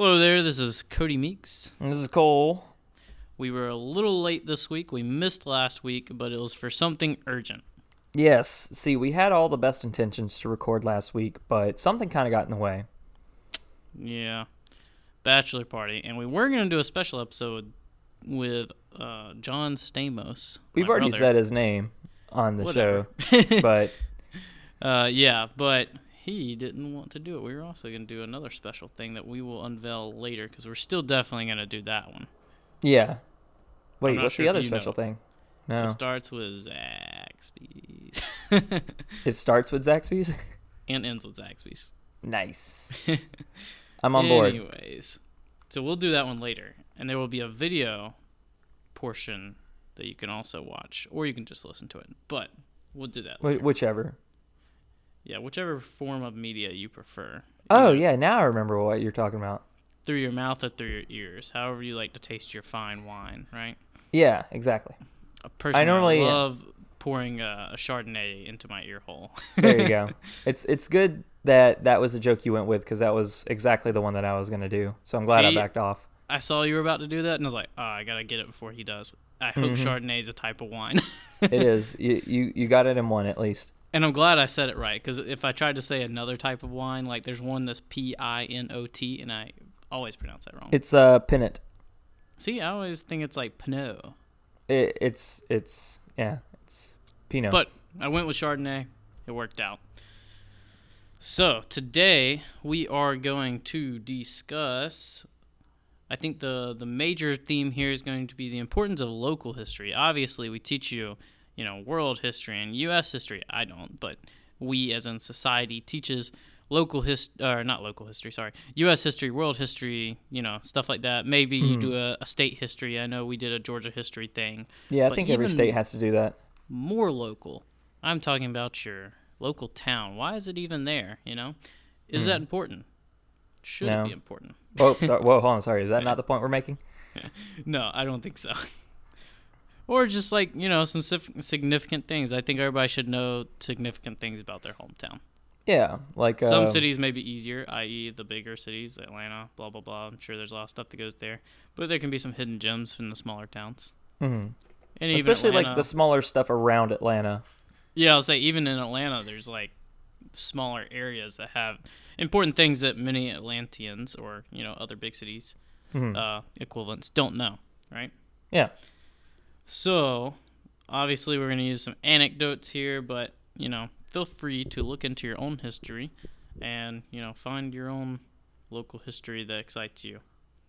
Hello there, this is Cody Meeks. This is Cole. We were a little late this week. We missed last week, but it was for something urgent. Yes. See, we had all the best intentions to record last week, but something kind of got in the way. Yeah. Bachelor party. And we were going to do a special episode with uh, John Stamos. We've already brother. said his name on the Whatever. show, but Uh, yeah, but he didn't want to do it. We were also going to do another special thing that we will unveil later because we're still definitely going to do that one. yeah. Wait, what's sure the other special thing? No. It starts with Zaxby's It starts with Zaxby's? and ends with Zaxby's. nice. I'm on board. Anyways, so we'll do that one later, and there will be a video portion that you can also watch, or you can just listen to it. But we'll do that. Later. whichever. Yeah, whichever form of media you prefer. Oh, yeah, now I remember what you're talking about. through your mouth or through your ears, however you like to taste your fine wine, right? Yeah, exactly. A person normally- love pouring a, a Chardonnay into my ear hole. There you go. it's it's good that that was the joke you went with because that was exactly the one that I was going to do. So I'm glad I backed off. I saw you were about to do that, and I was like, oh, I gotta get it before he does. I hope Mhm. Chardonnay is a type of wine. it is. You, you you got it in one at least. And I'm glad I said it right because if I tried to say another type of wine, like there's one that's P I N O T, and I always pronounce that wrong. It's uh Pinot. See, I always think it's like Pinot, It, it's it's yeah, it's Pinot. but I went with Chardonnay. It worked out. So today we are going to discuss. I think the the major theme here is going to be the importance of local history. Obviously, we teach you, you know, world history and U.S. history. I don't, but we as in society teaches local hist or not local history. Sorry, U.S. history, world history, you know, stuff like that. Maybe you Mhm. do a, a state history. I know we did a Georgia history thing. yeah, I think every state has to do that. More local. I'm talking about your local town. Why is it even there? You know, is that important? Should Hmm. No. it be important? Whoa, sorry, whoa, hold on, sorry. Is that not the point we're making? No, I don't think so. Or just like you know some significant things. I think everybody should know significant things about their hometown. Yeah, like Some uh, cities may be easier, i.e., the bigger cities, Atlanta, blah blah blah. I'm sure there's a lot of stuff that goes there, but there can be some hidden gems in the smaller towns. mhm. And even especially like the smaller stuff around Atlanta. Yeah, I'll say even in Atlanta, there's like smaller areas that have important things that many Atlanteans or you know other big cities Mhm. uh, equivalents don't know, right? Yeah. So obviously, we're going to use some anecdotes here, but you know, feel free to look into your own history and you know find your own local history that excites you.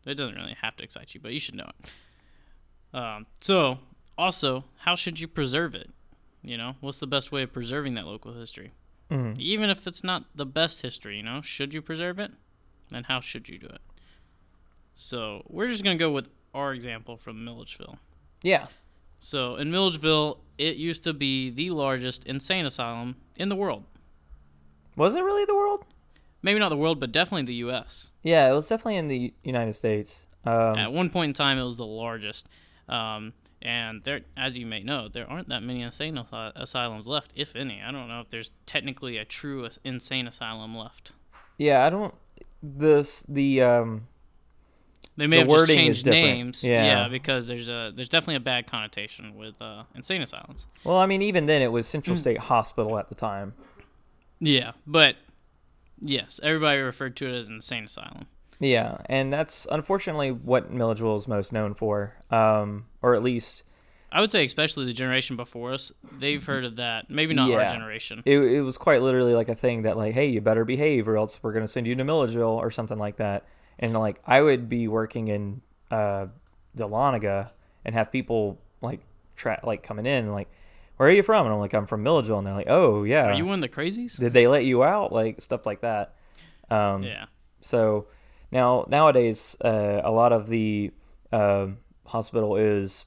It doesn't really have to excite you, but you should know it. Um, so also, how should you preserve it? You know, what's the best way of preserving that local history? Mhm. Even if it's not the best history, you know, should you preserve it? And how should you do it? So we're just gonna go with our example from Milledgeville. Yeah. So in Milledgeville, it used to be the largest insane asylum in the world. Was it really the world? Maybe not the world, but definitely the U.S. Yeah, it was definitely in the United States. Um, At one point in time, it was the largest. Um, and there, as you may know, there aren't that many insane asi- asylums left, if any. I don't know if there's technically a true insane asylum left. yeah, I don't. This the um. They may The have just changed names. Yeah. because there's a there's definitely a bad connotation with uh, insane asylums. Well, I mean, even then, it was Mm. Central State Hospital at the time. Yeah, but yes, everybody referred to it as insane asylum. Yeah, and that's unfortunately what Milledgeville is most known for, um, or at least I would say, especially the generation before us, they've heard of that. Maybe not our generation. it, it was quite literally like a thing that like, hey, you better behave, or else we're gonna send you to Milledgeville or something like that. And like, I would be working in uh, Dahlonega and have people like tra- like coming in and like, where are you from? And I'm like, I'm from Milledgeville, and they're like, oh yeah, Are you one of the crazies? did they let you out? Like stuff like that. Um, yeah. So now nowadays, uh, a lot of the um hospital is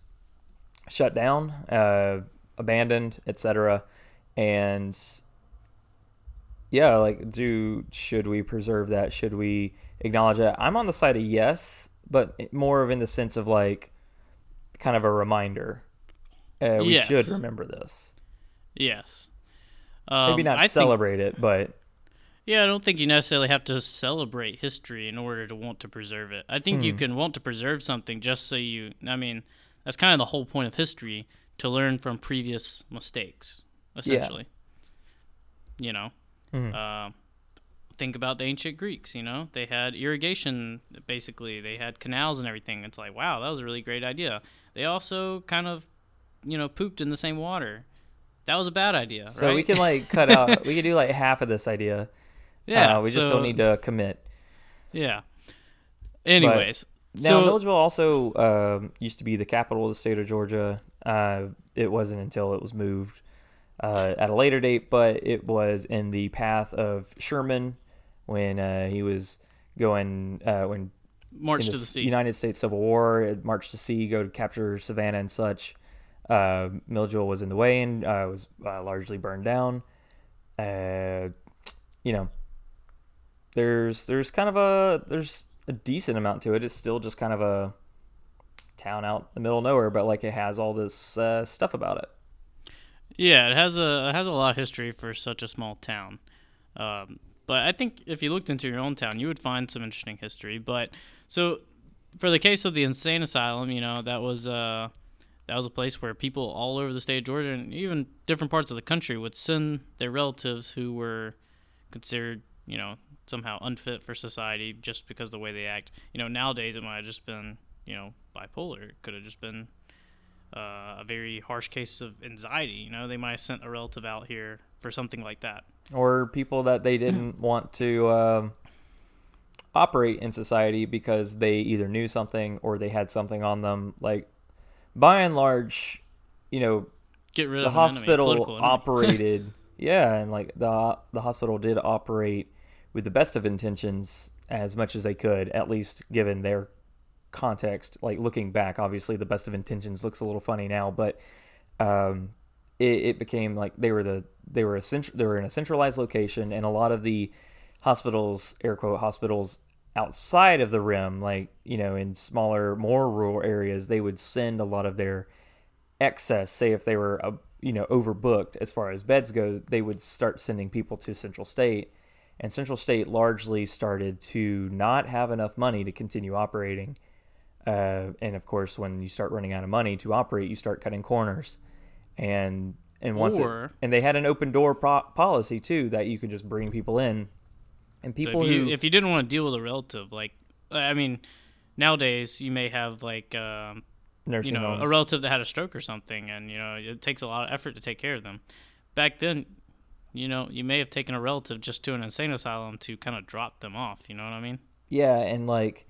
shut down, uh, abandoned, etc. And yeah, like, do should we preserve that? Should we acknowledge that? I'm on the side of yes, but more of in the sense of like, kind of a reminder. Uh, we Yes. should remember this. Yes. Um, Maybe not I think- celebrate it, but Yeah, I don't think you necessarily have to celebrate history in order to want to preserve it. I think you Hmm. can want to preserve something just so you. I mean, that's kind of the whole point of history to learn from previous mistakes, essentially. You know, Mhm. uh, think about the ancient Greeks. You know, they had irrigation. Basically, they had canals and everything. It's like, wow, that was a really great idea. They also kind of, you know, pooped in the same water. That was a bad idea. So right? we can like cut out. we could do like half of this idea. yeah, Uh, we just don't need to commit. Yeah. Anyways, Now, so Milledgeville also um, used to be the capital of the state of Georgia. Uh, it wasn't until it was moved uh, at a later date, but it was in the path of Sherman when uh, he was going uh, when march to the sea. United States Civil War, March to sea, go to capture Savannah and such. Uh, Milledgeville was in the way and uh, was uh, largely burned down. Uh, you know, there's there's kind of a there's a decent amount to it. It's still just kind of a town out in the middle of nowhere, but like it has all this uh, stuff about it. Yeah, it has a it has a lot of history for such a small town. Um, but I think if you looked into your own town, you would find some interesting history. But so for the case of the insane asylum, you know that was uh, that was a place where people all over the state of Georgia and even different parts of the country would send their relatives who were considered, you know, somehow unfit for society just because of the way they act. You know, nowadays it might have just been, you know, bipolar. It could have just been uh, a very harsh case of anxiety. You know, they might have sent a relative out here for something like that. Or people that they didn't want to um, operate in society because they either knew something or they had something on them. Like, by and large, you know, Get rid the of hospital operated, yeah, and like the the hospital did operate with the best of intentions as much as they could, at least given their context. Like looking back, obviously the best of intentions looks a little funny now, but um, it, it became like they were the they were a they were in a centralized location, and a lot of the hospitals, air quote hospitals outside of the rim, like you know, in smaller, more rural areas, they would send a lot of their excess. Say if they were uh, you know overbooked as far as beds go, they would start sending people to Central State. And Central State largely started to not have enough money to continue operating. Uh, and of course, when you start running out of money to operate, you start cutting corners. And and once Or- it, and they had an open door pro- policy too that you could just bring people in. And So people if you who if you didn't want to deal with a relative, like I mean, nowadays you may have like um, you know homes. a relative that had a stroke or something, and you know it takes a lot of effort to take care of them. Back then, you know, you may have taken a relative just to an insane asylum to kind of drop them off. You know what I mean? Yeah, and like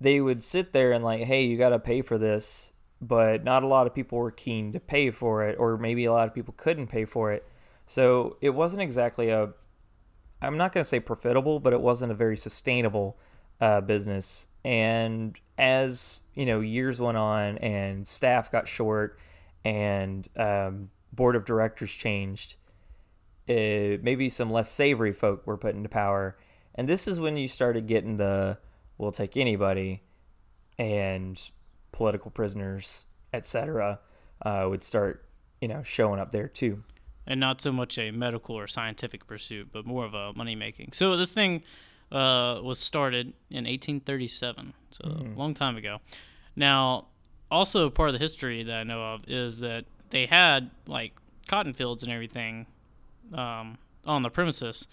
they would sit there and like, hey, you got to pay for this, but not a lot of people were keen to pay for it, or maybe a lot of people couldn't pay for it. So it wasn't exactly a, I'm not going to say profitable, but it wasn't a very sustainable uh, business. And as you know, years went on and staff got short, and um, board of directors changed. Uh, maybe some less savory folk were put into power, and this is when you started getting the we'll take anybody and political prisoners, etc., uh, would start, you know, showing up there too. and not so much a medical or scientific pursuit, but more of a money making. So this thing uh, was started in 1837, so a long time ago. Now, also part of the history that I know of is that they had like cotton fields and everything um, on the premises,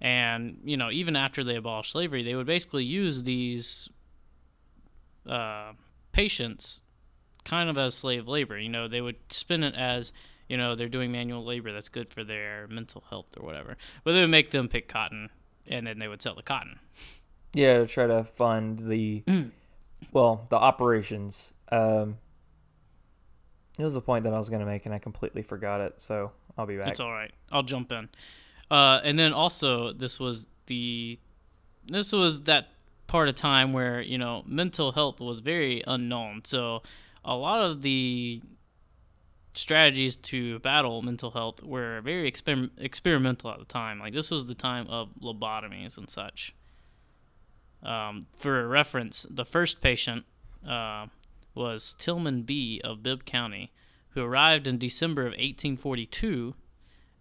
and you know even after they abolished slavery, they would basically use these uh, patients kind of as slave labor. You know, they would spin it as, you know, they're doing manual labor that's good for their mental health or whatever. But they would make them pick cotton and then they would sell the cotton. Yeah, to try to fund the, well, the operations. Um, it was a point that I was going to make, and I completely forgot it. So I'll be back. It's all right. I'll jump in. Uh, and then also, this was the, this was that part of time where, you know, mental health was very unknown. So a lot of the strategies to battle mental health were very exper- experimental at the time. Like this was the time of lobotomies and such. Um, for reference, the first patient uh, was Tillman B. of Bibb County, who arrived in December of 1842,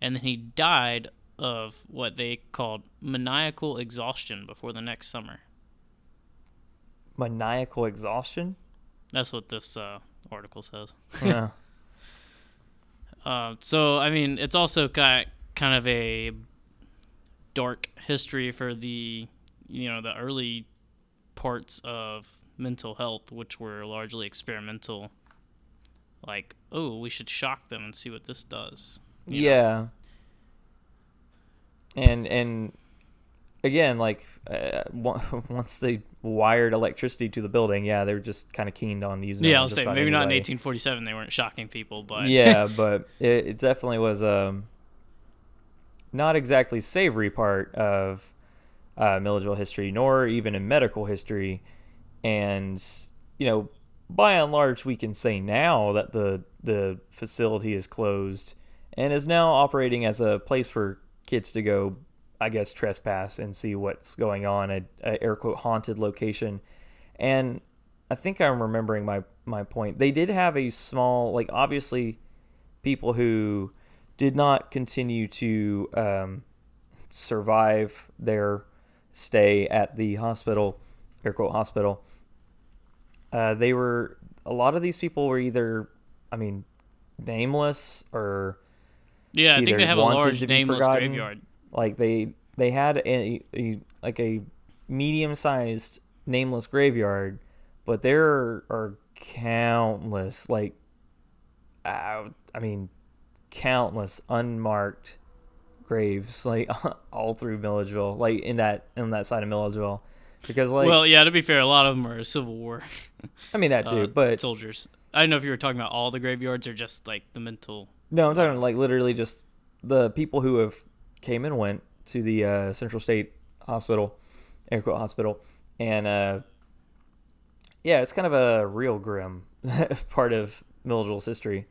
and then he died of what they called maniacal exhaustion before the next summer. Maniacal exhaustion. That's what this uh, article says. yeah. Uh, so I mean, it's also got kind of a dark history for the you know the early parts of mental health, which were largely experimental. Like, oh, we should shock them and see what this does. you know? Yeah. And and again, like uh, once they wired electricity to the building, yeah, they were just kind of keen on using. it Yeah, I'll say maybe not in 1847 they weren't shocking people, but yeah, but it, it definitely was um not exactly savory part of uh, Milledgeville history, nor even in medical history. And you know, by and large, we can say now that the the facility is closed and is now operating as a place for kids to go, I guess, trespass and see what's going on at a air quote haunted location. And I think I'm remembering my my point. They did have a small, like obviously, people who did not continue to um, survive their stay at the hospital, air quote hospital. Uh, they were a lot of these people were either, I mean, nameless or yeah, I think they have a large nameless graveyard. Like they they had a, a like a medium sized nameless graveyard, but there are countless like uh, I mean countless unmarked graves like all through Milledgeville, like in that in that side of Milledgeville, because like well, yeah, to be fair, a lot of them are Civil War I mean that too, uh, but soldiers. I don't know if you were talking about all the graveyards or just like the mental. No, I'm talking like literally just the people who have came and went to the uh, Central State Hospital, air quote hospital, and uh, yeah, it's kind of a real grim part of Milledgeville's history.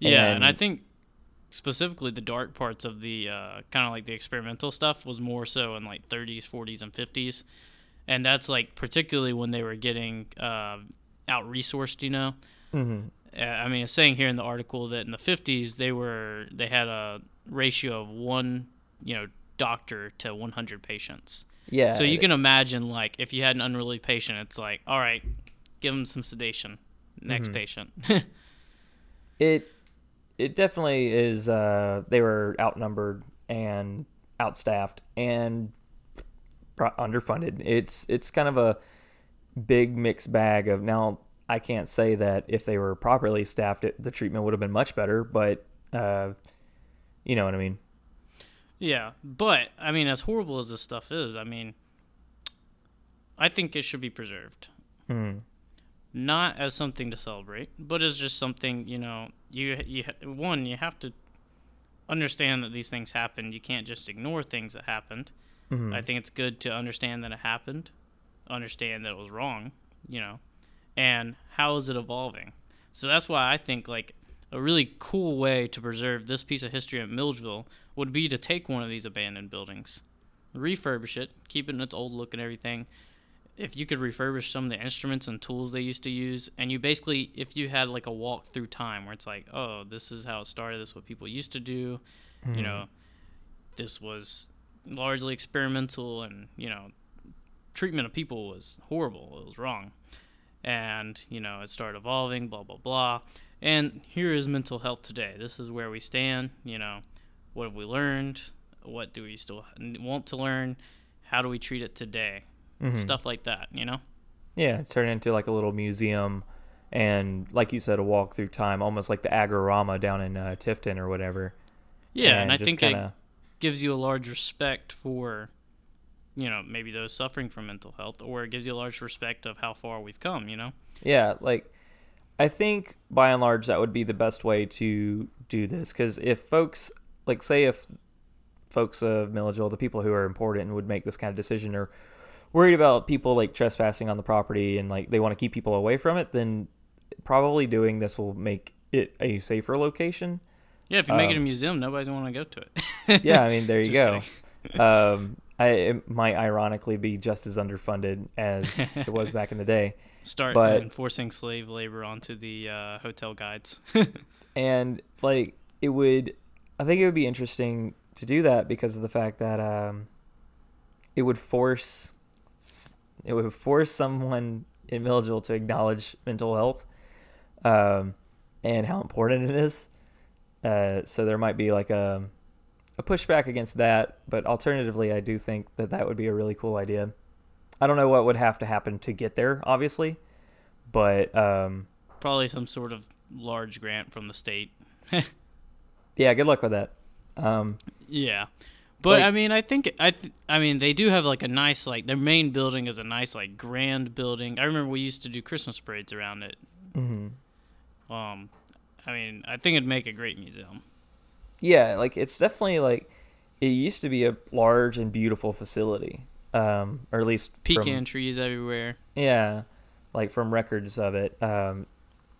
Yeah, and, I think specifically the dark parts of the uh, kind of like the experimental stuff was more so in like 30s, 40s, and 50s, and that's like particularly when they were getting uh, out resourced. You know, Mm-hmm. Uh, I mean, it's saying here in the article that in the 50s they were they had a ratio of one you know doctor to 100 patients. Yeah, So you can imagine like if you had an unruly patient, it's like all right, give them some sedation. Next Mhm. patient. it it definitely is. Uh, they were outnumbered and outstaffed and underfunded. It's it's kind of a big mixed bag of now. I can't say that if they were properly staffed, it, the treatment would have been much better, but uh, you know what I mean. Yeah, but I mean, as horrible as this stuff is, I mean, I think it should be preserved, Hmm. not as something to celebrate, but as just something you know. You you one you have to understand that these things happened. You can't just ignore things that happened. Mhm. I think it's good to understand that it happened, understand that it was wrong, you know, and how is it evolving. So that's why I think like a really cool way to preserve this piece of history at Milledgeville would be to take one of these abandoned buildings, refurbish it, keep it in its old look and everything. If you could refurbish some of the instruments and tools they used to use, and you basically, if you had like a walk through time where it's like, oh, this is how it started, this is what people used to do, you hmm. know, this was largely experimental and, you know, treatment of people was horrible, it was wrong. And, you know, it started evolving, blah, blah, blah. And here is mental health today. This is where we stand. You know, what have we learned? What do we still want to learn? How do we treat it today? Mhm. Stuff like that, you know? Yeah, turn into like a little museum, and like you said, a walk through time, almost like the Agrirama down in uh, Tifton or whatever. Yeah, and, I just think kinda, it gives you a large respect for, you know, maybe those suffering from mental health, or it gives you a large respect of how far we've come, you know? Yeah, like I think by and large that would be the best way to do this because if folks like say if folks of Milledgeville, the people who are important and would make this kind of decision, are worried about people like trespassing on the property and like they want to keep people away from it, then probably doing this will make it a safer location. Yeah, if you make it a Um, museum, nobody's going to go to it. Yeah, I mean there you go. um, I, it might ironically be just as underfunded as it was back in the day. Start But- enforcing slave labor onto the uh, hotel guides. and like it would i think it would be interesting to do that because of the fact that um, it would force it would force someone in Milledgeville to acknowledge mental health um, and how important it is. Uh, so there might be like a a pushback against that, but alternatively, I do think that that would be a really cool idea. I don't know what would have to happen to get there, obviously, but um, Probably some sort of large grant from the state. yeah, good luck with that. Um, Yeah. But Like- I mean, I think I th- I mean, they do have like a nice like their main building is a nice like grand building. I remember we used to do Christmas parades around it. mhm. Um I mean, I think it'd make a great museum. Yeah, like it's definitely like it used to be a large and beautiful facility, um, or at least Pecan from, trees everywhere. yeah, like from records of it, um,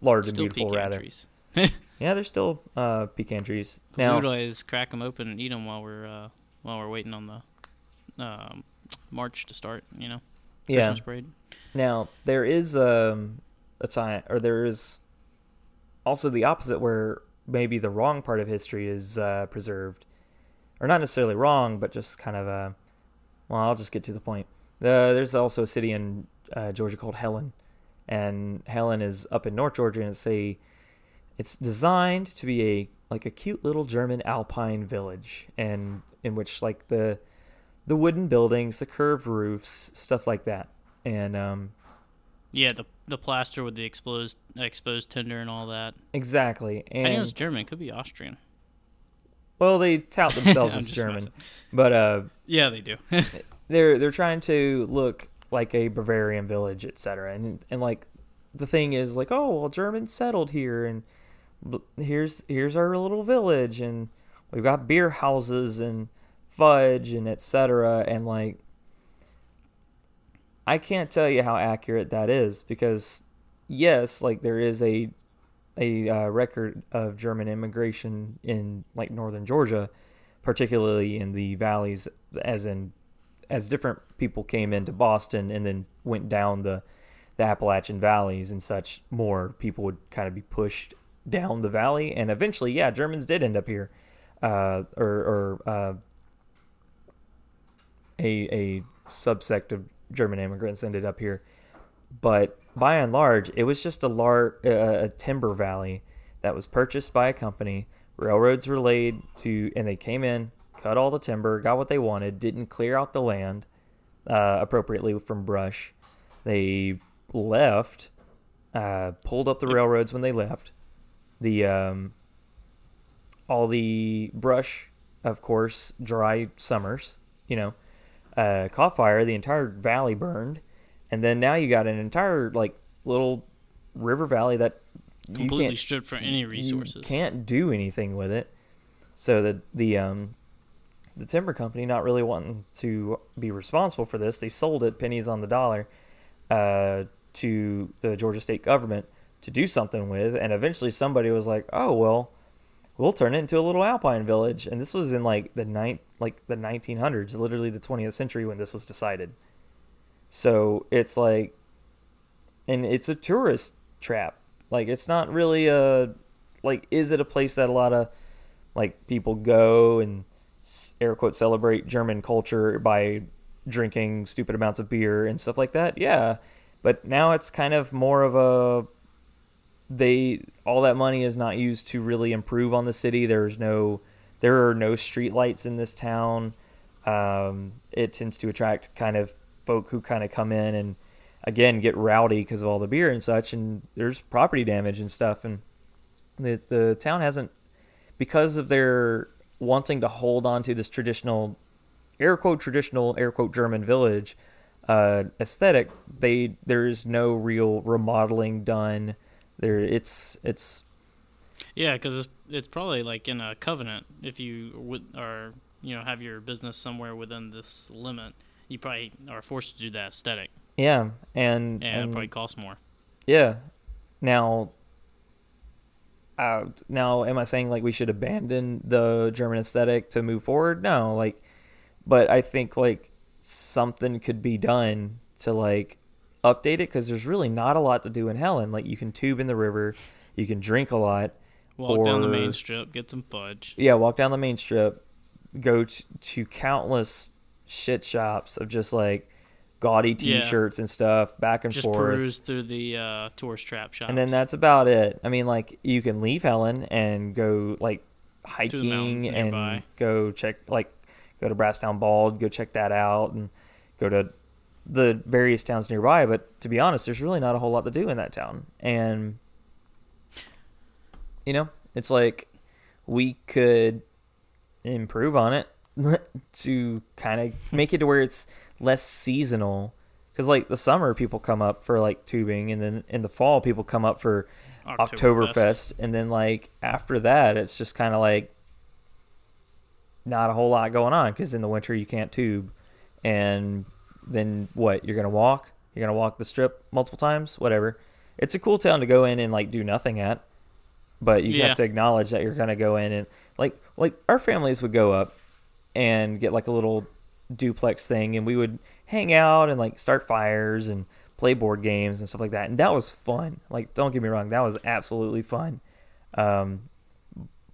large Still and beautiful pecan rather. trees. Yeah, there's still uh, pecan trees now. we'd always crack them open and eat them while we're uh, while we're waiting on the um, march to start. You know, Yeah, Christmas parade. Now there is um, a time, or there is also the opposite, where maybe the wrong part of history is uh, preserved, or not necessarily wrong, but just kind of uh, well, I'll just get to the point. Uh, there's also a city in uh, Georgia called Helen, and Helen is up in North Georgia, and it's a it's designed to be a like a cute little German alpine village, and in which like the the wooden buildings, the curved roofs, stuff like that, and um, Yeah, the the plaster with the exposed exposed tinder and all that. exactly, I think it was German. It could be Austrian. Well, they tout themselves as German, but uh, Yeah, they do. they're they're trying to look like a Bavarian village, etc. And and like the thing is like, oh well, Germans settled here, and here's here's our little village, and we've got beer houses and fudge and etc. And like, I can't tell you how accurate that is because yes, like there is a a uh, record of German immigration in like northern Georgia, particularly in the valleys, as in as different people came into Boston and then went down the the Appalachian valleys and such, more people would kind of be pushed down the valley, and eventually, yeah, Germans did end up here, uh, or or uh, a a subsect of German immigrants ended up here, but by and large, it was just a lar- uh, a timber valley that was purchased by a company. Railroads were laid to, and they came in, cut all the timber, got what they wanted, didn't clear out the land uh, appropriately from brush. They left, uh, pulled up the railroads when they left. The um, all the brush, of course, dry summers. You know, uh, caught fire. The entire valley burned, and then now you got an entire like little river valley that Completely stripped for any you resources. can't do anything with it. So the the um the timber company not really wanting to be responsible for this, they sold it pennies on the dollar uh, to the Georgia state government to do something with, and eventually somebody was like, "Oh well, we'll turn it into a little alpine village." And this was in like the nine like the 1900s, literally the 20th century when this was decided. So it's like, and it's a tourist trap. Like it's not really a like is it a place that a lot of like people go and air quote celebrate German culture by drinking stupid amounts of beer and stuff like that? Yeah, but now it's kind of more of a they all that money is not used to really improve on the city. There's no there are no street lights in this town. Um, it tends to attract kind of folk who kind of come in and again get rowdy because of all the beer and such and there's property damage and stuff and the the town hasn't because of their wanting to hold on to this traditional air quote traditional air quote German village uh, aesthetic they there's no real remodeling done. There it's it's Yeah, because it's it's probably like in a covenant if you would or you know have your business somewhere within this limit, you probably are forced to do that aesthetic, yeah and, and, it probably costs more. Yeah. Now, uh, now, am I saying like we should abandon the German aesthetic to move forward? No, like, but I think like something could be done to like update it because there's really not a lot to do in Helen. Like, you can tube in the river, you can drink a lot. Walk down the main strip, get some fudge. Yeah, walk down the main strip, go t- to countless shit shops of just like gaudy T-shirts and stuff back and Just forth. peruse through the uh, tourist trap shops. and then that's about it. I mean, like you can leave Helen and go like hiking and nearby. go check like go to Brasstown Bald, go check that out, and go to the various towns nearby. But to be honest, there's really not a whole lot to do in that town, and you know, it's like we could improve on it to kind of make it to where it's less seasonal. Because like the summer, people come up for like tubing, and then in the fall, people come up for Oktoberfest, and then like after that, it's just kind of like not a whole lot going on because in the winter you can't tube, and then what? You're gonna walk. You're gonna walk the strip multiple times. Whatever. It's a cool town to go in and like do nothing at, but you Yeah. have to acknowledge that you're gonna go in and like like our families would go up and get like a little duplex thing, and we would hang out and like start fires and play board games and stuff like that, and that was fun. Like, don't get me wrong, that was absolutely fun. Um,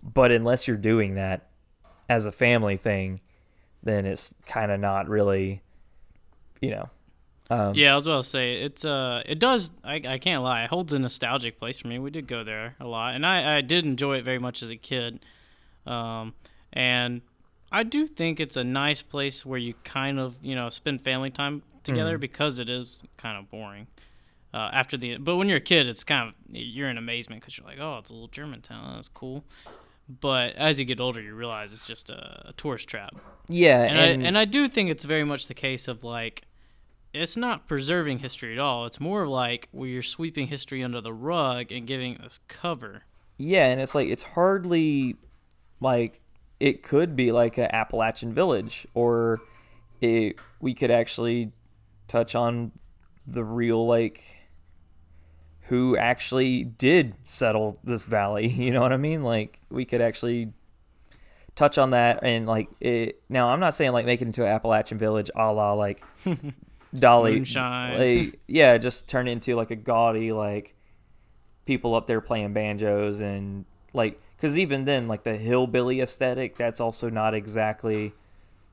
but unless you're doing that as a family thing, then it's kind of not really, you know. Um, Yeah, I was about to say it's uh it does I, I can't lie, it holds a nostalgic place for me. We did go there a lot and I, I did enjoy it very much as a kid. Um and I do think it's a nice place where you kind of, you know, spend family time together Mhm. because it is kind of boring. Uh, after the but when you're a kid it's kind of you're in amazement because you're like oh it's a little german town that's cool but as you get older you realize it's just a, a tourist trap yeah, and, and, I, and I do think it's very much the case of like it's not preserving history at all. It's more like where you're sweeping history under the rug and giving us cover. Yeah, and it's like it's hardly like it could be like an Appalachian village, or it we could actually touch on the real like who actually did settle this valley. You know what I mean? Like we could actually touch on that and like it. Now I'm not saying like make it into an Appalachian village, a la like Dolly Moonshine. like, yeah, just turn it into like a gaudy like people up there playing banjos and like because even then like the hillbilly aesthetic that's also not exactly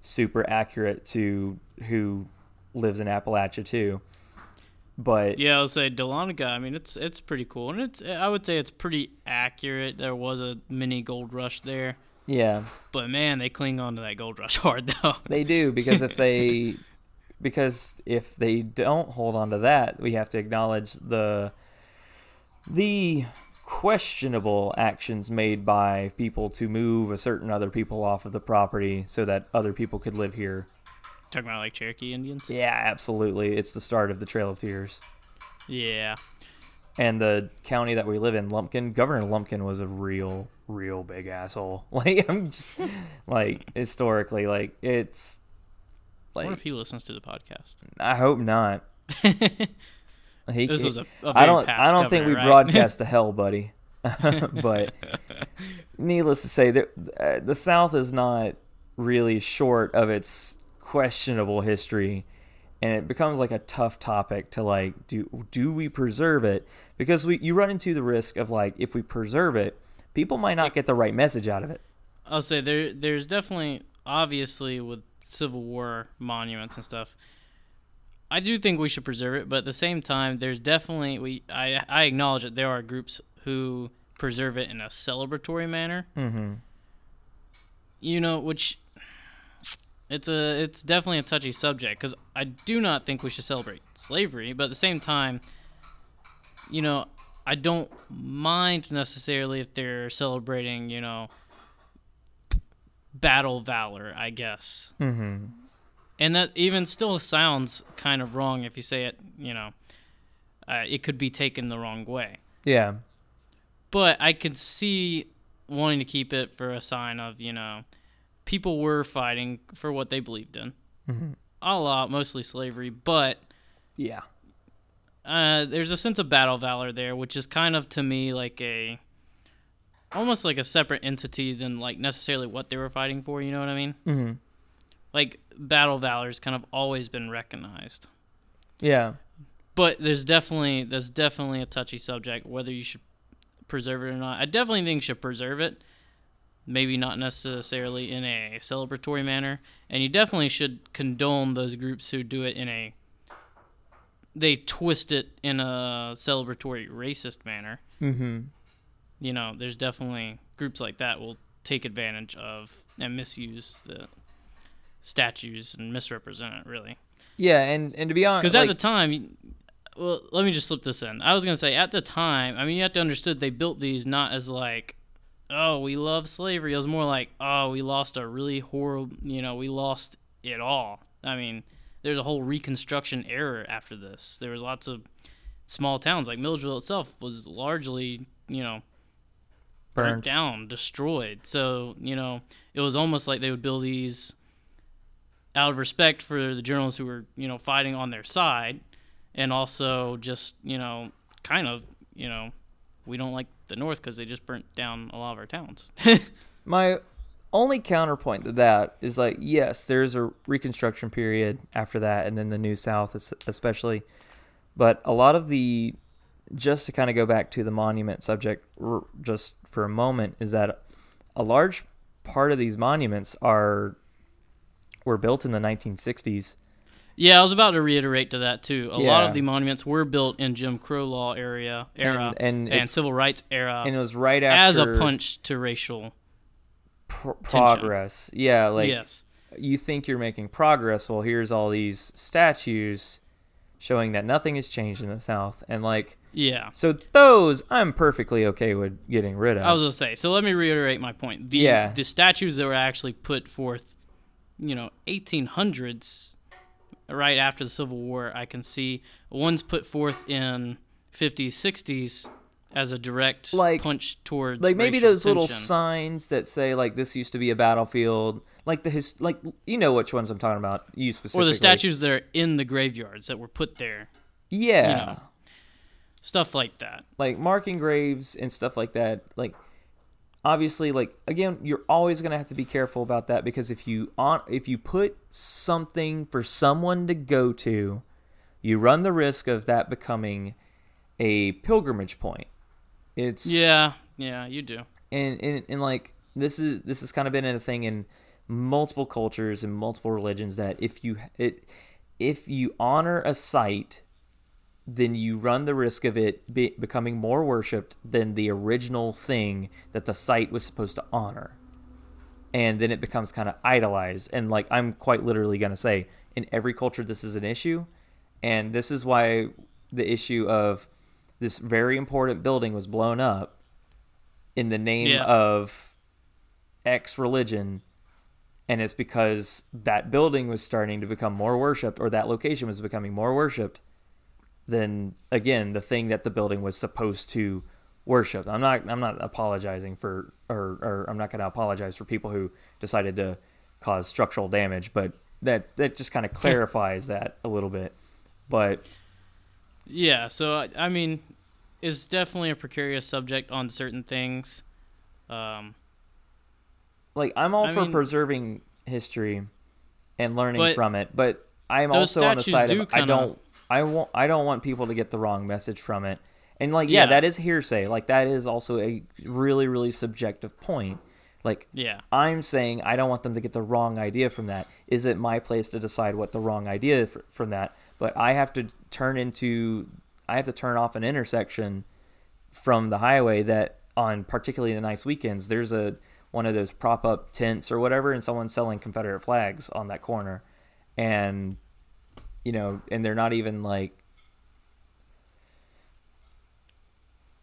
super accurate to who lives in Appalachia too. But Yeah, I'll say Dahlonega. I mean, it's it's pretty cool, and it's I would say it's pretty accurate. There was a mini gold rush there, yeah, but man, they cling on to that gold rush hard though. they do because if they because if they don't hold on to that, we have to acknowledge the the questionable actions made by people to move a certain other people off of the property so that other people could live here. Talking about like Cherokee Indians. Yeah, absolutely. It's the start of the Trail of Tears. Yeah, And the county that we live in, Lumpkin, Governor Lumpkin was a real, real big asshole. Like I'm just like historically, like it's I wonder if he listens to the podcast. I hope not. He, This was a, a I very don't. I don't think we right? broadcast to hell, buddy. but needless to say, that uh, the South is not really short of its questionable history, and it becomes like a tough topic to like do. Do we preserve it? Because we you run into the risk of like if we preserve it, people might not get the right message out of it. I'll say there there's definitely obviously with Civil War monuments and stuff. I do think we should preserve it, but at the same time, there's definitely we I I acknowledge that there are groups who preserve it in a celebratory manner. Mm-hmm. You know, which it's a it's definitely a touchy subject because I do not think we should celebrate slavery, but at the same time, you know, I don't mind necessarily if they're celebrating, you know, battle valor, I guess. Mm-hmm. And that even still sounds kind of wrong if you say it, you know, uh, it could be taken the wrong way. Yeah. But I could see wanting to keep it for a sign of, you know, people were fighting for what they believed in. Mm-hmm. A lot, mostly slavery, but Yeah. uh, there's a sense of battle valor there, which is kind of to me like a almost like a separate entity than like necessarily what they were fighting for. You know what I mean? Mm-hmm. Like battle valor valor's kind of always been recognized, Yeah. but there's definitely there's definitely a touchy subject whether you should preserve it or not. I definitely think you should preserve it, maybe not necessarily in a celebratory manner, and you definitely should condone those groups who do it in a they twist it in a celebratory racist manner. Mm-hmm. You know, there's definitely groups like that will take advantage of and misuse the statues and misrepresent it really. Yeah, and and to be honest, Because like, at the time, well, let me just slip this in. I was gonna say at the time, I mean, you have to understood they built these not as like, oh, we love slavery. It was more like, oh, we lost a really horrible, you know, we lost it all. I mean, there's a whole Reconstruction era after this. There was lots of small towns like Milledgeville itself was largely, you know, burnt burned. down, destroyed. So, you know, it was almost like they would build these out of respect for the journalists who were, you know, fighting on their side and also just, you know, kind of, you know, we don't like the North because they just burnt down a lot of our towns. My only counterpoint to that is like, yes, there's a Reconstruction period after that, and then the New South, especially. But a lot of the, just to kind of go back to the monument subject, just for a moment, is that a large part of these monuments are were built in the 1960s. yeah, I was about to reiterate to that too. A lot of the monuments were built in Jim Crow law area era and, and, it's- civil rights era and it was right after as a punch to racial. pr- progress. Yeah, like yes. you think you're making progress. Well, here's all these statues showing that nothing has changed in the South, and like Yeah. so those I'm perfectly okay with getting rid of. I was gonna say. So let me reiterate my point. The Yeah. the statues that were actually put forth, you know, 1800s, right after the Civil War, I can see ones put forth in 50s, 60s as a direct Like- punch towards like maybe those little signs that say like this used to be a battlefield, like the his like you know which ones I'm talking about. You specifically, or the statues that are in the graveyards that were put there, Yeah, you know. stuff like that. like marking graves and stuff like that like obviously like again you're always going to have to be careful about that because if you on if you put something for someone to go to you run the risk of that becoming a pilgrimage point it's Yeah, yeah, you do. and, and and like this is this has kind of been a thing in multiple cultures and multiple religions that if you it if you honor a site then you run the risk of it be, becoming more worshipped than the original thing that the site was supposed to honor. And then it becomes kind of idolized. And like i'm quite literally going to say in every culture this is an issue. And this is why the issue of this very important building was blown up in the name Yeah. of X religion, and it's because that building was starting to become more worshipped, or that location was becoming more worshipped than again the thing that the building was supposed to worship. I'm not I'm not apologizing for or, or I'm not going to apologize for people who decided to cause structural damage, but that that just kind of clarifies that a little bit. But Yeah, so I, I mean, it's definitely a precarious subject on certain things. Um, like I'm all I for mean- preserving history and learning from it, but I'm also on the side of I don't I want I don't want people to get the wrong message from it. And like yeah, Yeah. that is hearsay. Like that is also a really really subjective point. Like yeah, I'm saying I don't want them to get the wrong idea from that. Is it my place to decide what the wrong idea f- from that? But I have to turn into I have to turn off an intersection from the highway that on particularly the nice weekends there's a one of those prop up tents or whatever and someone's selling Confederate flags on that corner and you know and they're not even like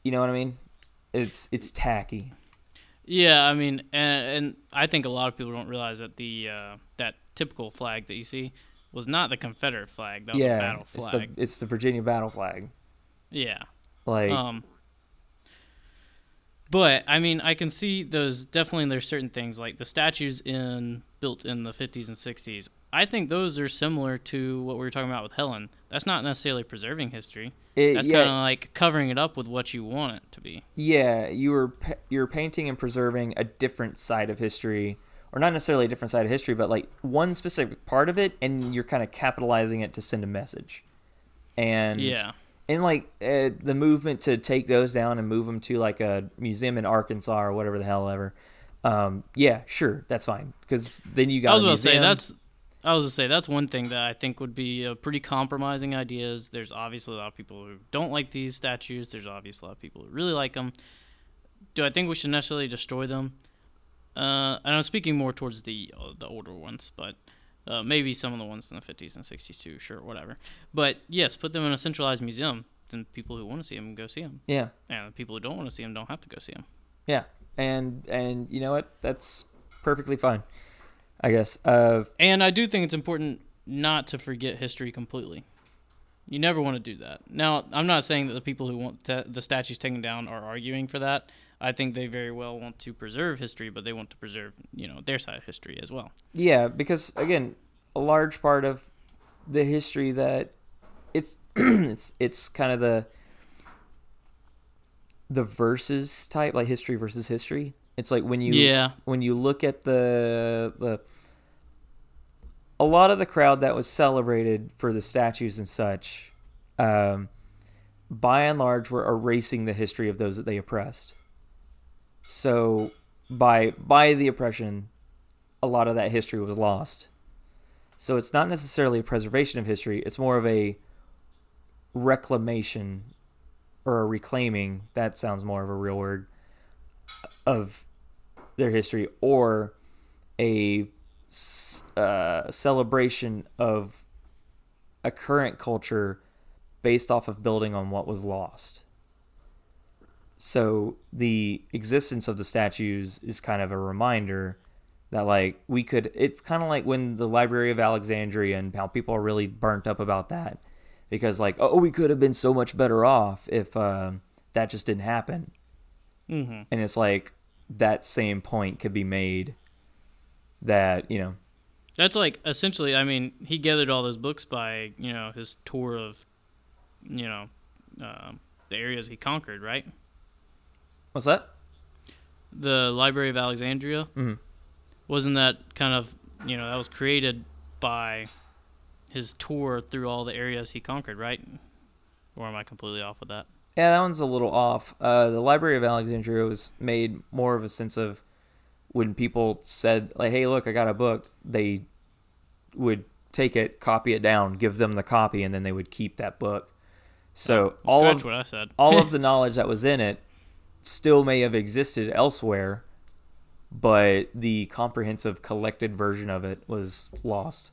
you know what I mean? It's it's tacky. yeah. I mean, and, and I think a lot of people don't realize that the uh, that typical flag that you see was not the Confederate flag. That was a yeah, battle it's the flag. it's the Virginia battle flag. yeah. Like Um, but I mean, I can see those definitely. There's certain things like the statues in built in the 50s and 60s. I think those are similar to what we were talking about with Helen. That's not necessarily preserving history. it, That's yeah, kind of like covering it up with what you want it to be. yeah, you were you're painting and preserving a different side of history, or not necessarily a different side of history, but like one specific part of it, and you're kind of capitalizing it to send a message. And Yeah. and like uh, the movement to take those down and move them to like a museum in Arkansas or whatever the hell ever. um, yeah, sure, that's fine. Because then you got. I was about to say that's. I was to say that's one thing that I think would be a pretty compromising idea. Is there's obviously a lot of people who don't like these statues. There's obviously a lot of people who really like them. Do I think we should necessarily destroy them? Uh, and I'm speaking more towards the uh, the older ones, but uh, maybe some of the ones in the 50s and 60s too. Sure, whatever. But yes, put them in a centralized museum. Then people who want to see them go see them, yeah, and the people who don't want to see them don't have to go see them. yeah, and and you know what? That's perfectly fine. I guess. Uh, And I do think it's important not to forget history completely. You never want to do that. Now, I'm not saying that the people who want the statues taken down are arguing for that. I think they very well want to preserve history, but they want to preserve, you know, their side of history as well. Yeah, because again, a large part of the history that it's it's it's kind of the the versus type, like history versus history. It's like when you Yeah. when you look at the the a lot of the crowd that was celebrated for the statues and such, um, by and large, were erasing the history of those that they oppressed. So by by the oppression, a lot of that history was lost. So it's not necessarily a preservation of history, it's more of a reclamation or a reclaiming, that sounds more of a real word, of their history or a uh, celebration of a current culture based off of building on what was lost. So the existence of the statues is kind of a reminder that like we could it's kind of like when the library of alexandria and how people are really burnt up about that because like oh we could have been so much better off if um, that just didn't happen hmm and it's like that same point could be made that you know That's like essentially. I mean, he gathered all those books by you know his tour of, you know, um the areas he conquered. Right. what's that The Library of Alexandria. Mhm. Wasn't that kind of you know that was created by his tour through all the areas he conquered, right? Or am I completely off with that? Yeah that one's a little off uh, the library of alexandria was made more of a sense of when people said like hey look i got a book they would take it copy it down give them the copy and then they would keep that book so all of what I said. all of the knowledge that was in it still may have existed elsewhere, but the comprehensive collected version of it was lost.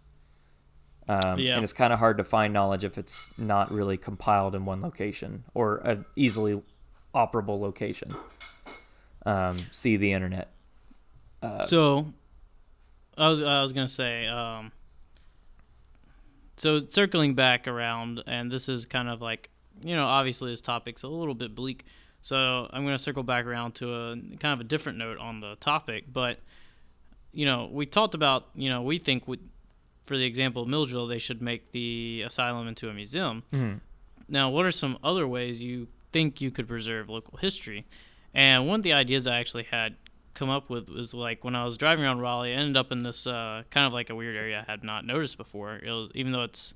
Um, Yeah. And it's kind of hard to find knowledge if it's not really compiled in one location or an easily operable location. Um, see the internet. Uh, so, I was I was gonna say, um, so circling back around, and this is kind of like you know obviously this topic's a little bit bleak, so I'm gonna circle back around to a kind of a different note on the topic, but you know we talked about you know we think with for the example of Milledgeville they should make the asylum into a museum. mhm. Now, what are some other ways you think you could preserve local history? And one of the ideas I actually had come up with was like when I was driving around Raleigh, I ended up in this uh, kind of like a weird area I had not noticed before. It was even though it's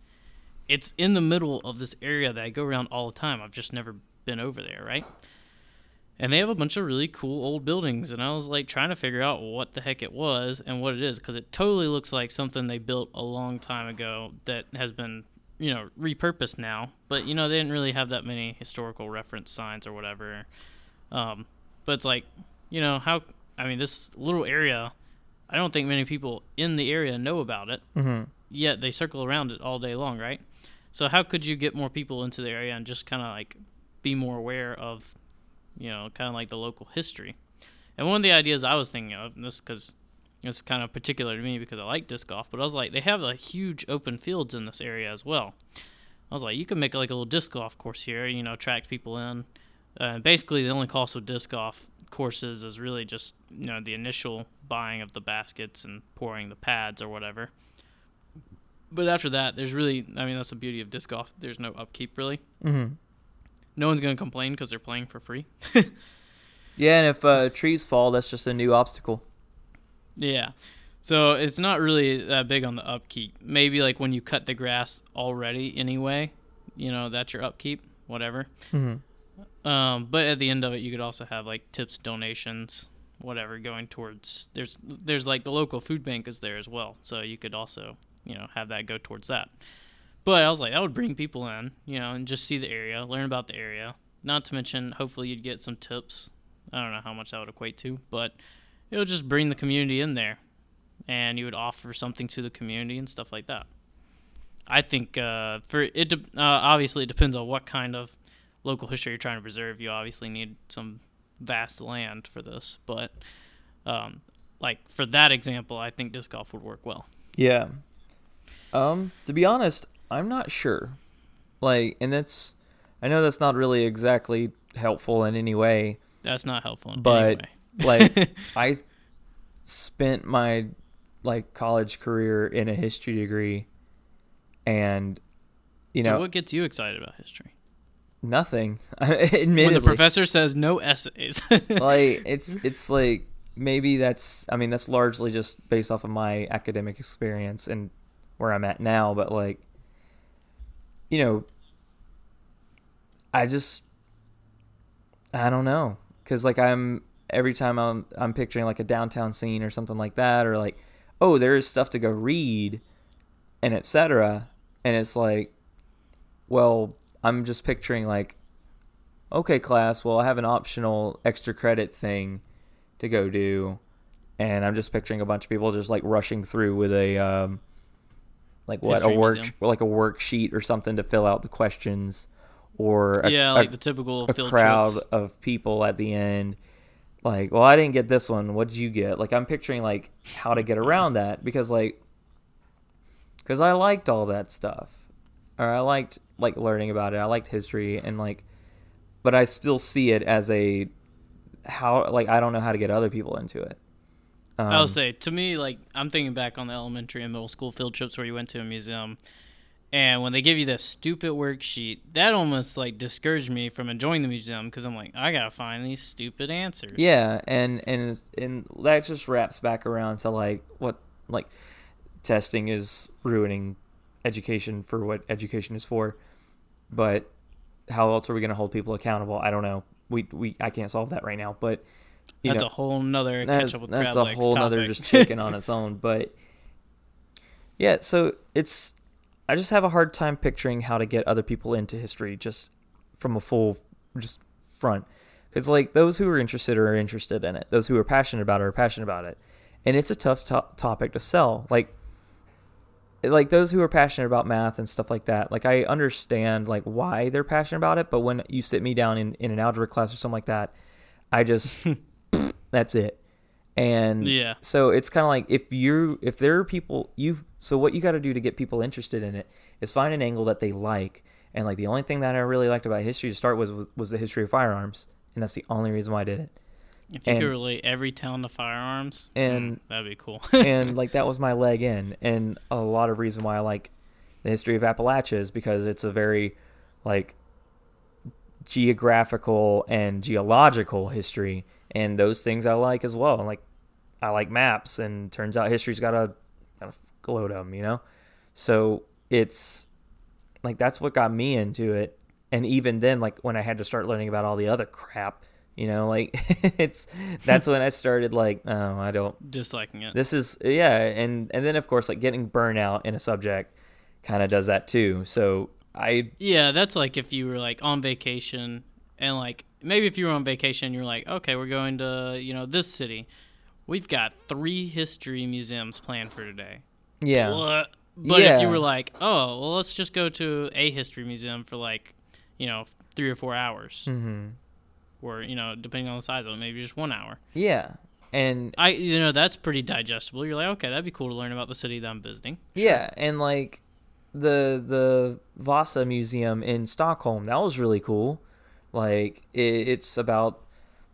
it's in the middle of this area that I go around all the time. I've just never been over there, right? And they have a bunch of really cool old buildings, and I was like trying to figure out what the heck it was and what it is because it totally looks like something they built a long time ago that has been you know repurposed now. But you know they didn't really have that many historical reference signs or whatever. Um, but it's like you know how i mean this little area i don't think many people in the area know about it. Mhm. yet they circle around it all day long right? So how could you get more people into the area and just kind of like be more aware of you know kind of like the local history and one of the ideas i was thinking of and this because it's kind of particular to me because I like disc golf, but I was like, they have like huge open fields in this area as well. I was like, you can make like a little disc golf course here, you know, attract people in. Uh, basically, the only cost of disc golf courses is really just you know the initial buying of the baskets and pouring the pads or whatever. But after that, there's really, I mean, that's the beauty of disc golf. There's no upkeep really. Mhm. No one's gonna complain because they're playing for free. Yeah, and if uh, trees fall, that's just a new obstacle. Yeah. So it's not really that big on the upkeep. Maybe like when you cut the grass already anyway, you know, that's your upkeep, whatever. Mhm. Um, but at the end of it, you could also have like tips, donations, whatever going towards there's there's like the local food bank is there as well, so you could also you know have that go towards that. But I was like, that would bring people in, you know, and just see the area, learn about the area. Not to mention, hopefully, you'd get some tips. I don't know how much that would equate to, but it would just bring the community in there, and you would offer something to the community and stuff like that. I think uh, for it, de- uh, obviously, it depends on what kind of local history you're trying to preserve. You obviously need some vast land for this, but um, like for that example, I think disc golf would work well. Yeah. Um, to be honest, I'm not sure. Like, and that's, I know that's not really exactly helpful in any way, That's not helpful. In But, any way. like, I spent my like college career in a history degree, and you So know what gets you excited about history? nothing. Admit when the professor says no essays. like it's it's like maybe that's I mean that's largely just based off of my academic experience and where I'm at now, but like you know I just I don't know. Cuz like I'm every time I'm I'm picturing like a downtown scene or something like that or like oh there's stuff to go read and etc and it's like well I'm just picturing like okay class well i have an optional extra credit thing to go do and i'm just picturing a bunch of people just like rushing through with a um like what History a work museum. like a worksheet or something to fill out the questions or a, yeah, a- like the typical a crowd trips. of people at the end. Like well i didn't get this one. What did you get? Like i'm picturing like how to get around that because like because i liked all that stuff. Or i liked like learning about it. I liked history and like but i still see it as a how like i don't know how to get other people into it um, I'll say to me, like I'm thinking back on the elementary and middle school field trips where you went to a museum, and when they give you this stupid worksheet, that almost like discouraged me from enjoying the museum because I'm like, I gotta find these stupid answers. Yeah, and and and that just wraps back around to like what like testing is ruining education for what education is for. But how else are we going to hold people accountable? I don't know. We we I can't solve that right now, but you that's know, a whole nother that's, with that's crab a whole nother just chicken on its own. But yeah, so it's I just have a hard time picturing how to get other people into history just from a full just front. Because like those who are interested are interested in it. Those who are passionate about it are passionate about it, and it's a tough to- topic to sell. Like like those who are passionate about math and stuff like that like i understand like why they're passionate about it but when you sit me down in, in an algebra class or something like that i just that's it. And Yeah. so it's kind of like if you if there are people you so what you got to do to get people interested in it is find an angle that they like. And like the only thing that i really liked about history to start was, was the history of firearms. And that's the only reason why i did it. If you and- could relate every town to firearms, And- mm, that'd be cool. and like that was my leg in. And a lot of reason why i like the history of appalachia is because it's a very like geographical and geological history and those things i like as well. Like i like maps and turns out history's got a, got a load of them you know? So it's like that's what got me into it. And even then like when i had to start learning about all the other crap you know like it's that's when i started like oh i don't Disliking it. this is yeah and and then of course like getting burnout in a subject kind of does that too. So i Yeah, that's like if you were like on vacation and like maybe if you were on vacation you're like, okay, we're going to, you know, this city. We've got three history museums planned for today. yeah? But if you were like, oh, well, let's just go to a history museum for like, you know, three or four hours, hmm or you know, depending on the size of it, maybe just one hour. yeah and I, you know, that's pretty digestible. You're like, okay, that'd be cool to learn about the city that I'm visiting. yeah and like the the vasa museum in stockholm that was really cool like it, it's about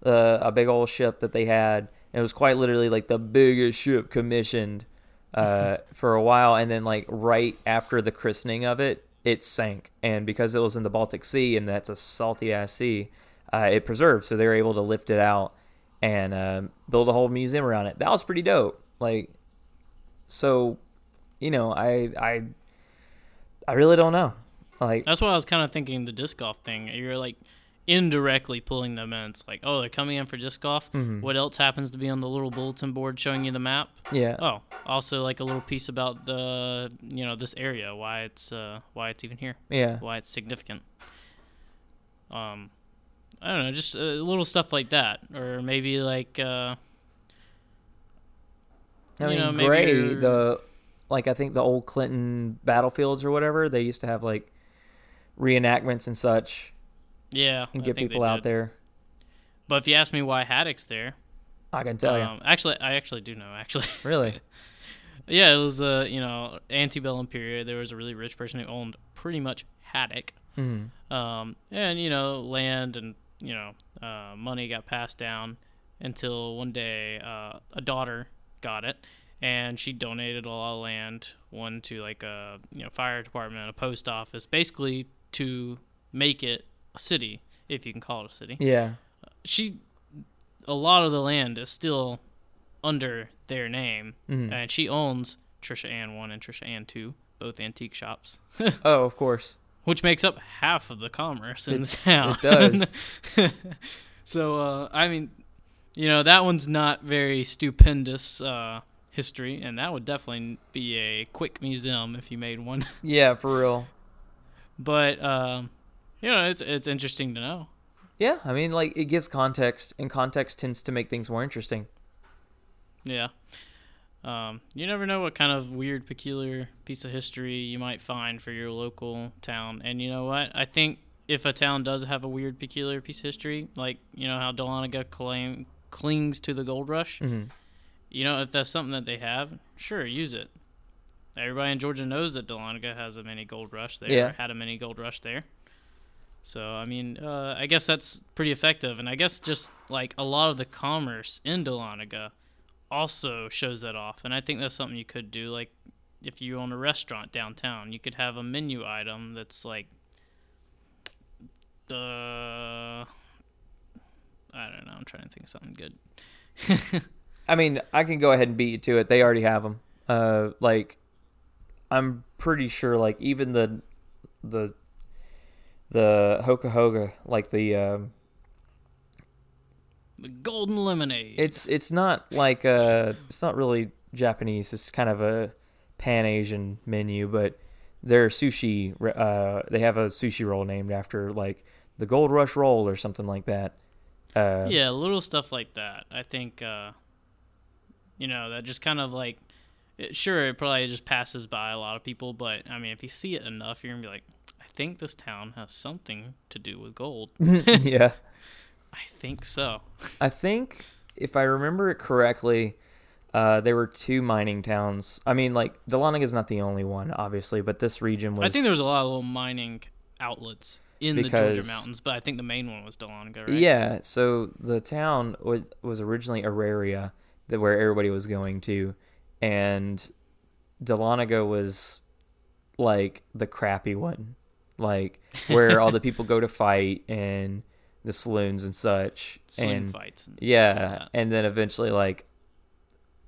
uh, a big old ship that they had. And it was quite literally like the biggest ship commissioned uh, for a while. And then like right after the christening of it it sank. And because it was in the baltic sea and that's a salty ass sea uh, it preserved. So they were able to lift it out and uh, build a whole museum around it. That was pretty dope. Like so you know i i i really don't know. Like That's why I was kind of thinking the disc golf thing. You're like, indirectly pulling them in. It's like, oh, they're coming in for disc golf. Mhm. What else happens to be on the little bulletin board showing you the map? Yeah. Oh, also like a little piece about the you know this area, why it's uh, why it's even here, Yeah. why it's significant. Um, I don't know, just uh, little stuff like that, or maybe like uh, I you mean, know, maybe Gray, the like I think the old Clinton battlefields or whatever, they used to have like reenactments and such yeah, and get people out there. But if you ask me why Haddock's there, I can tell you. um, actually, I actually do know. Actually, Really? yeah, it was uh, you know antebellum period. There was a really rich person who owned pretty much Haddock. hmm um, and you know land and you know uh, money got passed down until one day uh, a daughter got it and she donated a lot of land one to like a you know fire department a post office basically to make it a city if you can call it a city Yeah. she a lot of the land is still under their name Mhm. and she owns trisha ann 1 and trisha ann 2 both antique shops Oh, of course. which makes up half of the commerce in It- the town. it does. so, uh, I mean, you know, that one's not very stupendous uh, history, and that would definitely be a quick museum if you made one. Yeah, for real. but um, you know, it's it's interesting to know. Yeah, I mean, like it gives context, and context tends to make things more interesting. Yeah. Um, you never know what kind of weird, peculiar piece of history you might find for your local town. And you know what? I think if a town does have a weird, peculiar piece of history, like you know how Dahlonega claim clings to the gold rush, hmm you know if that's something that they have, sure, use it. Everybody in Georgia knows that Dahlonega has a mini gold rush there. Yeah. Had a mini gold rush there. So I mean, uh, I guess that's pretty effective, and I guess just like a lot of the commerce in Dahlonega also shows that off, and I think that's something you could do. Like if you own a restaurant downtown, you could have a menu item that's like the I don't know. I'm trying to think something good. I mean, I can go ahead and beat you to it. They already have them. Uh, like, I'm pretty sure, like even the the the Hoka Hoga, like the um, The golden lemonade. it's it's not like uh it's not really Japanese. It's kind of a Pan Asian menu, but their sushi uh they have a sushi roll named after like the Gold Rush roll or something like that. Uh, yeah, little stuff like that. I think, uh, you know, that just kind of like, it, sure, it probably just passes by a lot of people, but I mean, if you see it enough, you're gonna be like, think this town has something to do with gold. yeah. I think so. I think if I remember it correctly, uh, there were two mining towns. I mean, like Dahlonega is not the only one, obviously, but this region was. I think there was a lot of little mining outlets in the Georgia mountains, but I think the main one was Dahlonega, right? Yeah, so the town was, was originally Auraria, that where everybody was going to, and Dahlonega was like the crappy one, like where all the people go to fight and the saloons and such. Sling and fights. and- Yeah, that. and then eventually like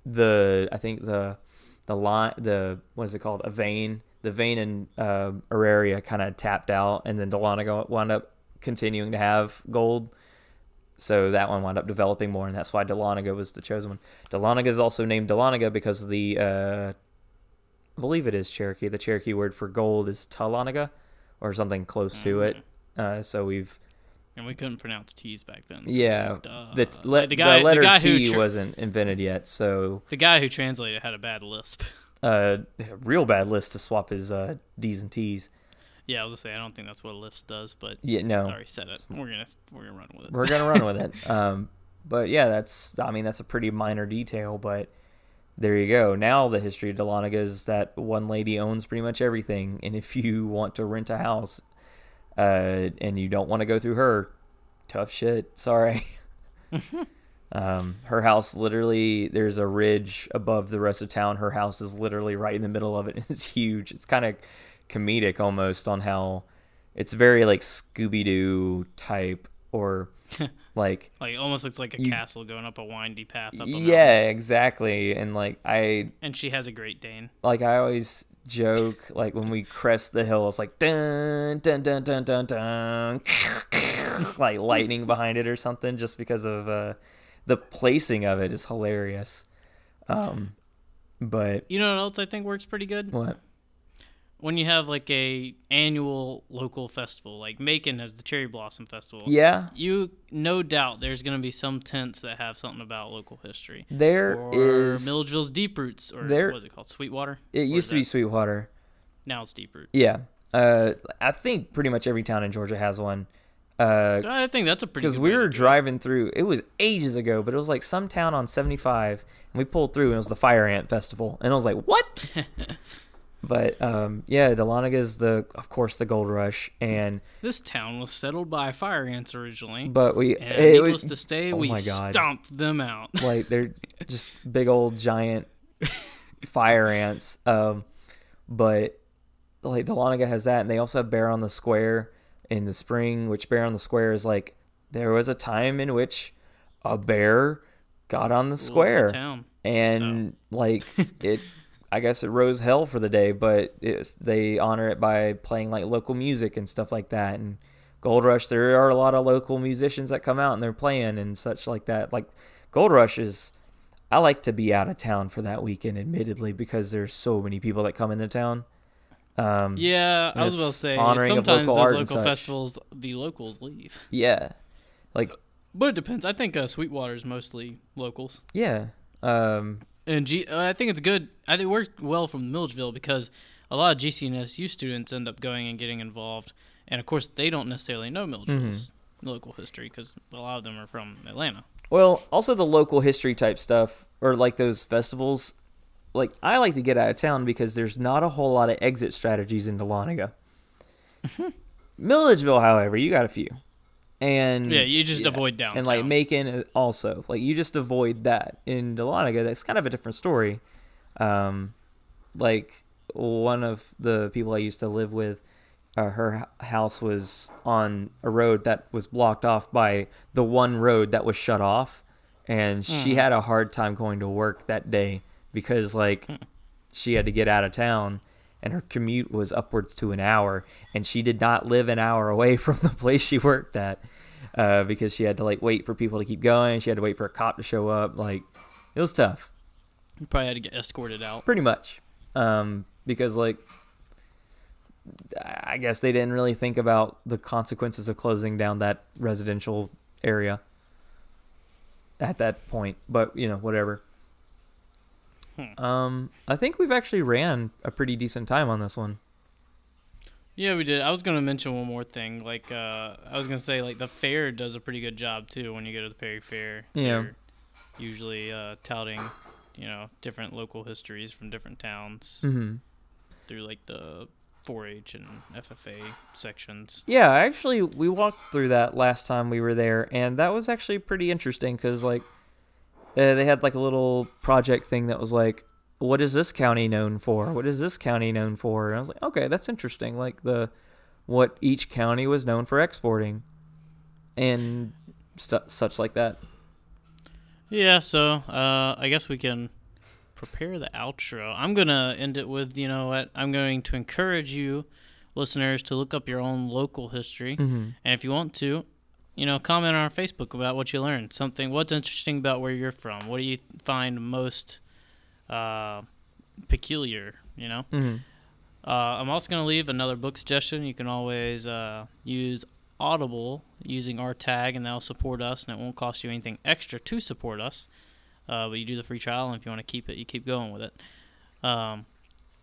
the I think the the line the what is it called a vein the vein in uh, Auraria kind of tapped out, and then Dahlonega wound up continuing to have gold. So that one wound up developing more, and that's why Dahlonega was the chosen one. Dahlonega is also named Dahlonega because the, uh, I believe it is Cherokee. The Cherokee word for gold is Talonega, or something close to it. Uh, so we've And we couldn't pronounce T's back then. so, yeah, the, le- the guy, the letter the T tra- wasn't invented yet, so the guy who translated had a bad lisp. uh, real bad lisp to swap his uh, D's and T's. Yeah, I was gonna say I don't think that's what a lisp does, but Yeah, no, I already said it. We're gonna we're gonna run with it. we're gonna run with it. Um, but yeah, that's I mean that's a pretty minor detail, but there you go. Now the history of Dahlonega is that one lady owns pretty much everything, and if you want to rent a house, uh, and you don't want to go through her, tough shit. Sorry. um, her house literally there's a ridge above the rest of town. Her house is literally right in the middle of it. It's huge. It's kind of comedic almost on how it's very like Scooby Doo type or like Like it almost looks like a You- castle going up a windy path up yeah exactly and like I And she has a Great Dane. like I always joke. Like when we crest the hill, it's like dun dun dun dun dun dun, like lightning behind it or something, just because of uh, the placing of it is hilarious. Um, but You know what else I think works pretty good? what? When you have like a annual local festival, like Macon has the Cherry Blossom Festival. Yeah, You no doubt there's going to be some tents that have something about local history. there or is. Milledgeville's Deep Roots, or there- what was it called? Sweetwater. it Or used is to be Sweetwater. Now it's Deep Roots. Yeah, uh, I think pretty much every town in Georgia has one. Uh, I think that's a pretty. because good we way to were do driving through it was ages ago but it was like some town on 75 and we pulled through and it was the fire ant festival and i was like what but um yeah Dahlonega is the of course the gold rush and This town was settled by fire ants originally, but we and it needless was to say, oh we stomped them out. like they're just big old giant fire ants um but like Dahlonega has that and they also have bear on the square in the spring which bear on the square is like there was a time in which a bear got on the square town. and like it i guess it rose hell for the day but they honor it by playing like local music and stuff like that and gold rush there are a lot of local musicians that come out and they're playing and such like that like gold rush is i like to be out of town for that weekend admittedly because there's so many people that come into town um Yeah, I was about to say sometimes local those local festivals, the locals leave. yeah like But it depends. I think uh, Sweetwater is mostly locals, yeah um and G- uh, I think it's good. I think it worked well from Milledgeville because a lot of GCNSU students end up going and getting involved, and of course they don't necessarily know Milledgeville's Mm-hmm. local history because a lot of them are from Atlanta. Well, also the local history type stuff, or like those festivals. Like I like to get out of town because there's not a whole lot of exit strategies in Dahlonega. Milledgeville, however, you got a few, and Yeah, you just Mm, yeah, avoid downtown. and like Macon also. Like you just avoid that in Dahlonega. That's kind of a different story. Um, like one of the people I used to live with, uh, her house was on a road that was blocked off by the one road that was shut off, and she Mm. had a hard time going to work that day because like she had to get out of town. And her commute was upwards to an hour, and she did not live an hour away from the place she worked at uh, because she had to like wait for people to keep going. She had to wait for a cop to show up. Like it was tough, you probably had to get escorted out. pretty much, um, because like I guess they didn't really think about the consequences of closing down that residential area at that point. But you know, whatever. Hmm. Um, I think we've actually ran a pretty decent time on this one. Yeah, we did. I was gonna mention one more thing. Like, uh, I was gonna say, like, the fair does a pretty good job too. When you go to the Perry Fair, Yeah. They're usually uh, touting, you know, different local histories from different towns Mm-hmm. through like the 4-H and FFA sections. Yeah, actually, we walked through that last time we were there, and that was actually pretty interesting because, like, uh, they had like a little project thing that was like, "What is this county known for? What is this county known for?" And I was like, "Okay, that's interesting." Like the what each county was known for exporting, and stu- such like that. Yeah, so uh, I guess we can prepare the outro. I'm gonna end it with, you know what? I'm going to encourage you, listeners, to look up your own local history. Mm-hmm. And if you want to, you know, comment on our Facebook about what you learned. Something, what's interesting about where you're from? What do you find most uh, peculiar? You know. Mm-hmm. Uh, I'm also going to leave another book suggestion. You can always uh, use Audible using our tag, and that'll support us, and it won't cost you anything extra to support us. Uh, but you do the free trial, and if you want to keep it, you keep going with it. Um,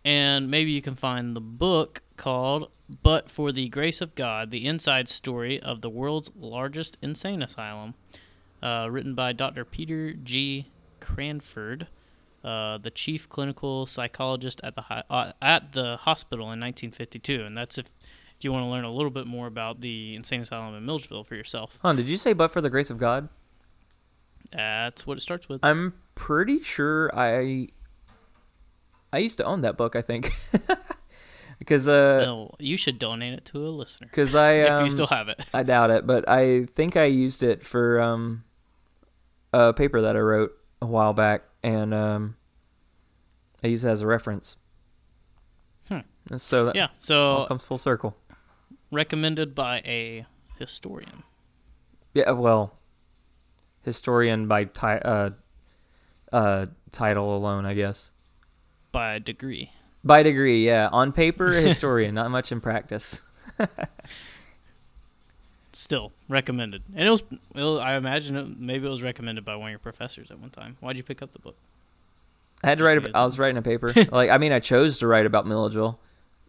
and maybe you can find the book called But for the Grace of God The Inside Story of the World's Largest Insane Asylum, uh, written by Dr. Peter G. Cranford, uh, the chief clinical psychologist at the, hi- uh, at the hospital in 1952. And that's if, if you want to learn a little bit more about the insane asylum in Milledgeville for yourself. Huh, did you say "but for the grace of God"? That's what it starts with. I'm pretty sure I I used to own that book. I think because uh no, you should donate it to a listener because I if um, you still have it. I doubt it, but I think I used it for um, a paper that I wrote a while back, and um, I use it as a reference. So that Yeah. So comes full circle. recommended by a historian. Yeah, well, historian by ti- uh, uh, title alone, I guess. By degree. By degree, yeah. On paper, historian, not much in practice. Still recommended, and it was. It was I imagine it, maybe it was recommended by one of your professors at one time. Why'd you pick up the book? I had to Just write. A, I was writing a paper. like, I mean, I chose to write about Milledgeville,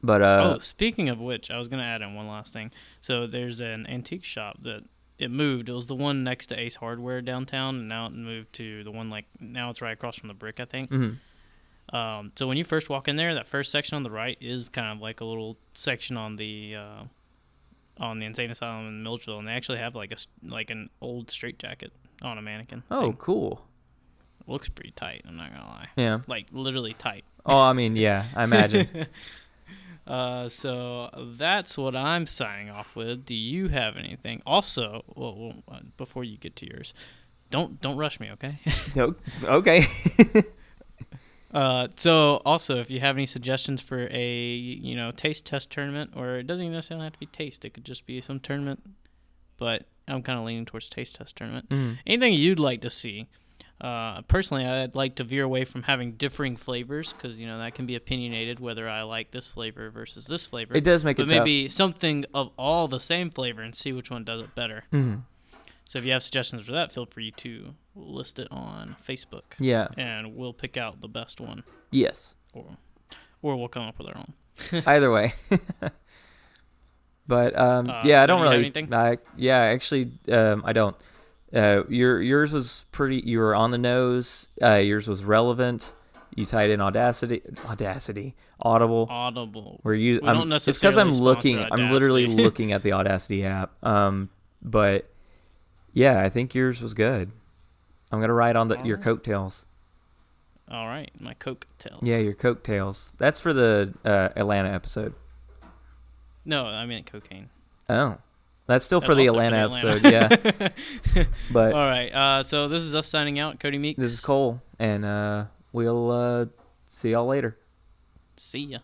but uh, oh, speaking of which, I was gonna add in one last thing. So there's an antique shop that it moved. It was the one next to Ace Hardware downtown, and now it moved to the one like now it's right across from the Brick, I think. mhm. Um, so when you first walk in there, that first section on the right is kind of like a little section on the uh, on the insane asylum in Milledgeville, and they actually have like a like an old straitjacket on a mannequin. oh, thing. cool. looks pretty tight. I'm not gonna lie, Yeah. like literally tight. Oh, I mean, yeah. I imagine. Uh, so that's what I'm signing off with. Do you have anything? Also, well, well uh, before you get to yours, don't don't rush me, okay? Okay. Uh, so also, if you have any suggestions for a you know taste test tournament, or it doesn't even necessarily have to be taste, it could just be some tournament. But I'm kind of leaning towards taste test tournament. Mhm. Anything you'd like to see? Uh, personally, I'd like to veer away from having differing flavors because you know that can be opinionated whether I like this flavor versus this flavor. It does make but it tough. maybe something of all the same flavor and see which one does it better. Mhm. So if you have suggestions for that, feel free to list it on Facebook, Yeah. and we'll pick out the best one, Yes. or or we'll come up with our own. Either way. but um, Uh, yeah, I don't do you have really. anything? I, yeah, actually, um, I don't. Uh, your yours was pretty. You were on the nose. Uh, yours was relevant. You tied in Audacity, Audacity, Audible. Audible. Where you? We I'm, don't necessarily. it's because I'm looking. sponsor I'm literally looking at the Audacity app. Um, but yeah, I think yours was good. I'm gonna ride on the, your Alright. coattails. All right, my coattails. Yeah, your coattails. That's for the uh, Atlanta episode. No, I meant cocaine. Oh, that's still That's for the for Atlanta episode. Yeah, but All right. Uh, so this is us signing out. Cody Meeks. this is Cole, and uh, we'll uh, see y'all later. See ya.